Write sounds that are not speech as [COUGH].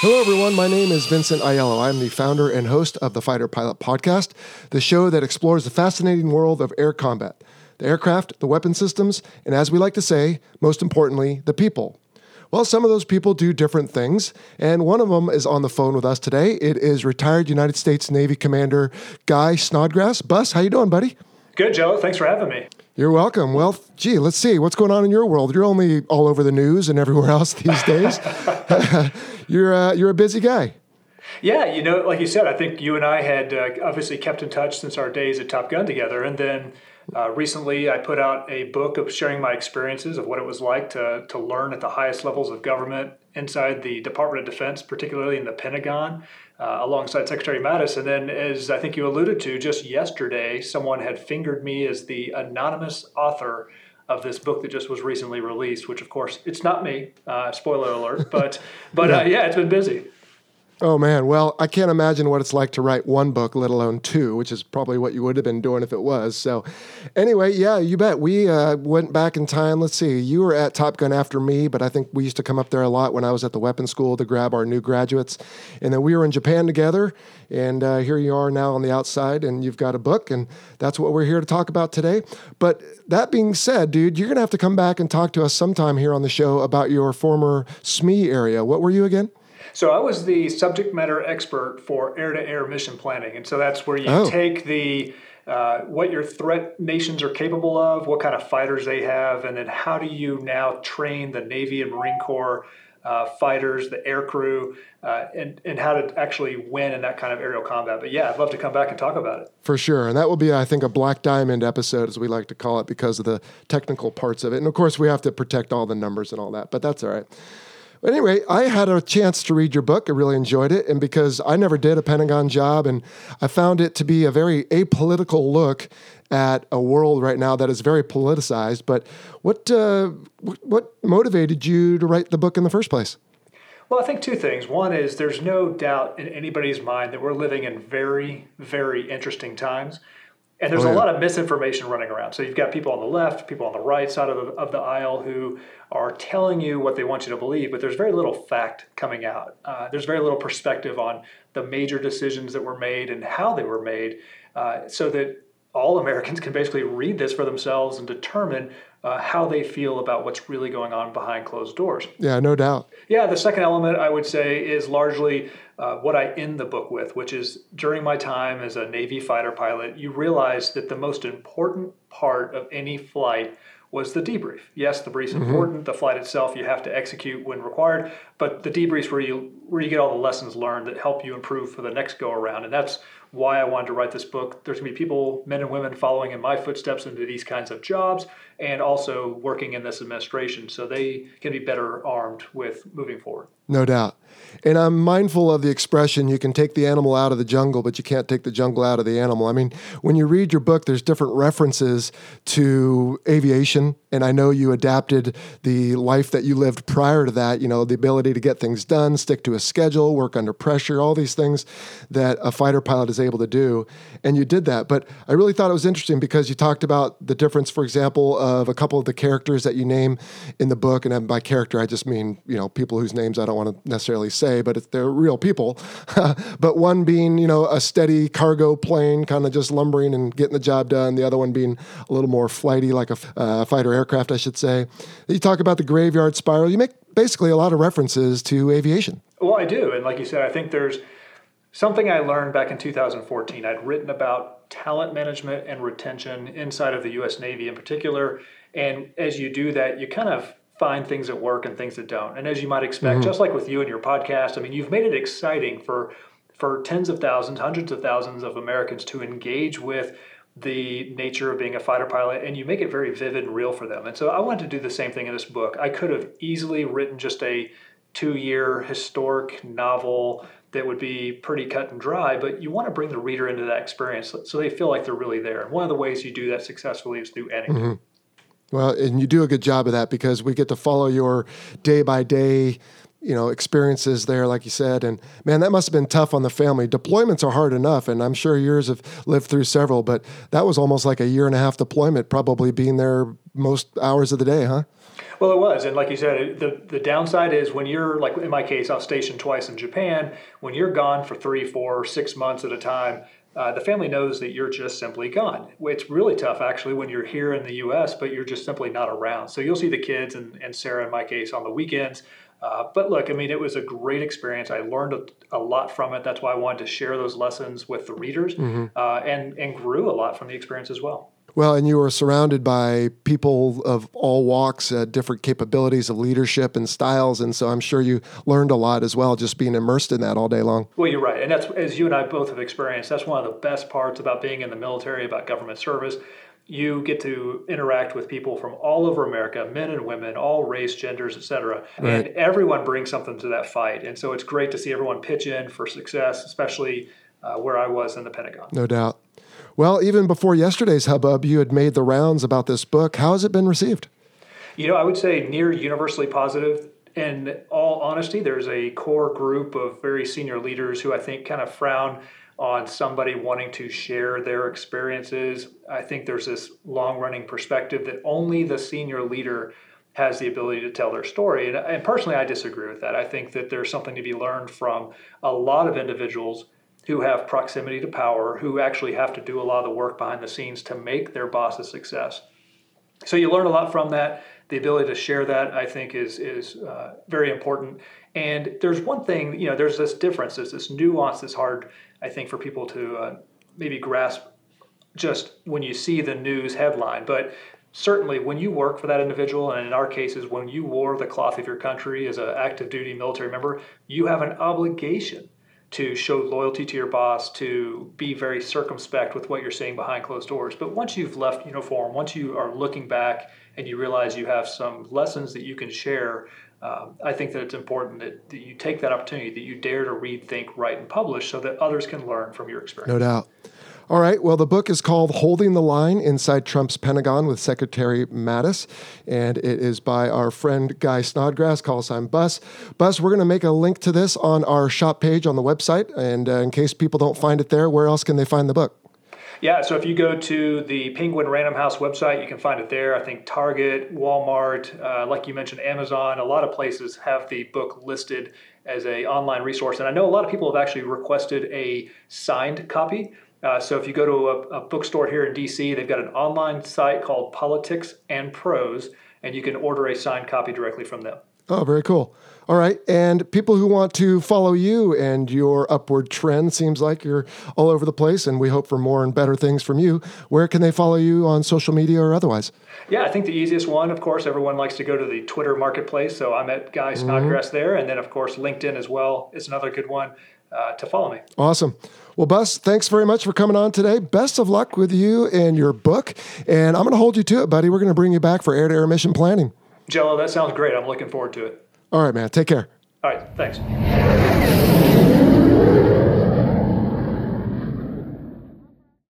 Hello, everyone. My name is Vincent Aiello. I'm the founder and host of the Fighter Pilot Podcast, the show that explores the fascinating world of air combat, the aircraft, the weapon systems, and as we like to say, most importantly, the people. Well, some of those people do different things, and one of them is on the phone with us today. It is retired United States Navy Commander Guy Snodgrass. Bus, how you doing, buddy? Good, Joe. Thanks for having me. You're welcome. Well, gee, let's see what's going on in your world. You're only all over the news and everywhere [LAUGHS] else these days. [LAUGHS] you're uh, you're a busy guy. Yeah, you know, like you said, I think you and I had uh, obviously kept in touch since our days at Top Gun together, and then uh, recently I put out a book of sharing my experiences of what it was like to to learn at the highest levels of government inside the Department of Defense, particularly in the Pentagon, uh, alongside Secretary Mattis. And then, as I think you alluded to, just yesterday, someone had fingered me as the anonymous author of this book that just was recently released. Which, of course, it's not me. Uh, spoiler alert. But but [LAUGHS] yeah. Uh, yeah, it's been busy. Oh man, well, I can't imagine what it's like to write one book, let alone two, which is probably what you would have been doing if it was. So, anyway, yeah, you bet. We uh, went back in time. Let's see, you were at Top Gun after me, but I think we used to come up there a lot when I was at the weapons school to grab our new graduates. And then we were in Japan together, and uh, here you are now on the outside, and you've got a book, and that's what we're here to talk about today. But that being said, dude, you're going to have to come back and talk to us sometime here on the show about your former SME area. What were you again? So I was the subject matter expert for air-to-air mission planning, and so that's where you oh. take the uh, what your threat nations are capable of, what kind of fighters they have, and then how do you now train the Navy and Marine Corps uh, fighters, the air crew, uh, and and how to actually win in that kind of aerial combat. But yeah, I'd love to come back and talk about it for sure. And that will be, I think, a black diamond episode, as we like to call it, because of the technical parts of it. And of course, we have to protect all the numbers and all that. But that's all right. Anyway, I had a chance to read your book. I really enjoyed it. And because I never did a Pentagon job, and I found it to be a very apolitical look at a world right now that is very politicized. But what, uh, what motivated you to write the book in the first place? Well, I think two things. One is there's no doubt in anybody's mind that we're living in very, very interesting times. And there's oh, yeah. a lot of misinformation running around. So you've got people on the left, people on the right side of the, of the aisle who are telling you what they want you to believe, but there's very little fact coming out. Uh, there's very little perspective on the major decisions that were made and how they were made, uh, so that all Americans can basically read this for themselves and determine uh, how they feel about what's really going on behind closed doors. Yeah, no doubt. Yeah, the second element I would say is largely uh, what I end the book with, which is during my time as a Navy fighter pilot, you realize that the most important part of any flight was the debrief. Yes, the brief's mm-hmm. important. The flight itself you have to execute when required, but the debrief's where you where you get all the lessons learned that help you improve for the next go around, and that's why I wanted to write this book. There's gonna be people, men and women, following in my footsteps into these kinds of jobs, and also working in this administration, so they can be better armed with moving forward. No doubt. And I'm mindful of the expression you can take the animal out of the jungle, but you can't take the jungle out of the animal. I mean, when you read your book, there's different references to aviation. And I know you adapted the life that you lived prior to that, you know, the ability to get things done, stick to a schedule, work under pressure, all these things that a fighter pilot is able to do. And you did that. But I really thought it was interesting because you talked about the difference, for example, of a couple of the characters that you name in the book. And by character, I just mean, you know, people whose names I don't want to necessarily say, but they're real people. [LAUGHS] but one being, you know, a steady cargo plane, kind of just lumbering and getting the job done. The other one being a little more flighty, like a uh, fighter aircraft, I should say. You talk about the graveyard spiral. You make basically a lot of references to aviation. Well, I do. And like you said, I think there's something I learned back in 2014. I'd written about talent management and retention inside of the U.S. Navy in particular. And as you do that, you kind of find things that work and things that don't. And as you might expect, mm-hmm. just like with you and your podcast, I mean, you've made it exciting for for tens of thousands, hundreds of thousands of Americans to engage with the nature of being a fighter pilot and you make it very vivid and real for them. And so I wanted to do the same thing in this book. I could have easily written just a two-year historic novel that would be pretty cut and dry, but you want to bring the reader into that experience so they feel like they're really there. And one of the ways you do that successfully is through anecdote. Mm-hmm. Well, and you do a good job of that because we get to follow your day by day, you know, experiences there, like you said. And man, that must have been tough on the family. Deployments are hard enough, and I'm sure yours have lived through several, but that was almost like a year and a half deployment, probably being there most hours of the day, huh? Well, it was, and like you said, the the downside is when you're like in my case, I was stationed twice in Japan. When you're gone for three, four, six months at a time, uh, the family knows that you're just simply gone. It's really tough actually when you're here in the U.S., but you're just simply not around. So you'll see the kids and, and Sarah, in my case, on the weekends. Uh, but look, I mean, it was a great experience. I learned a, a, lot from it. That's why I wanted to share those lessons with the readers, mm-hmm. uh, and and grew a lot from the experience as well. Well, and you were surrounded by people of all walks, uh, different capabilities of leadership and styles, and so I'm sure you learned a lot as well, just being immersed in that all day long. Well, you're right, and that's as you and I both have experienced. That's one of the best parts about being in the military, about government service. You get to interact with people from all over America, men and women, all race, genders, etc., right. and everyone brings something to that fight. And so it's great to see everyone pitch in for success, especially uh, where I was in the Pentagon. No doubt. Well, even before yesterday's hubbub, you had made the rounds about this book. How has it been received? You know, I would say near universally positive. In all honesty, there's a core group of very senior leaders who I think kind of frown on somebody wanting to share their experiences. I think there's this long running perspective that only the senior leader has the ability to tell their story. And, and, personally, I disagree with that. I think that there's something to be learned from a lot of individuals who have proximity to power, who actually have to do a lot of the work behind the scenes to make their boss a success. So you learn a lot from that. The ability to share that, I think, is is uh, very important. And there's one thing, you know, there's this difference, there's this nuance that's hard, I think, for people to uh, maybe grasp just when you see the news headline. But certainly when you work for that individual, and in our cases, when you wore the cloth of your country as an active duty military member, you have an obligation to show loyalty to your boss, to be very circumspect with what you're saying behind closed doors. But once you've left uniform, once you are looking back and you realize you have some lessons that you can share, um, I think that it's important that, that you take that opportunity, that you dare to read, think, write, and publish so that others can learn from your experience. No doubt. All right. Well, the book is called Holding the Line Inside Trump's Pentagon with Secretary Mattis, and it is by our friend Guy Snodgrass, call sign Bus. Bus, we're going to make a link to this on our shop page on the website. And uh, in case people don't find it there, where else can they find the book? Yeah, so if you go to the Penguin Random House website, you can find it there. I think Target, Walmart, uh, like you mentioned, Amazon, a lot of places have the book listed as a online resource. And I know a lot of people have actually requested a signed copy. Uh, so if you go to a, a, bookstore here in DC, they've got an online site called Politics and Prose, and you can order a signed copy directly from them. Oh, very cool. All right. And people who want to follow you and your upward trend seems like you're all over the place, and we hope for more and better things from you. Where can they follow you on social media or otherwise? Yeah, I think the easiest one, of course, everyone likes to go to the Twitter marketplace. So I'm at Guy Snodgrass mm-hmm. there. And then, of course, LinkedIn as well is another good one uh, to follow me. Awesome. Well, Bus, thanks very much for coming on today. Best of luck with you and your book. And I'm going to hold you to it, buddy. We're going to bring you back for air to air mission planning. Jello, that sounds great. I'm looking forward to it. All right, man. Take care. All right. Thanks.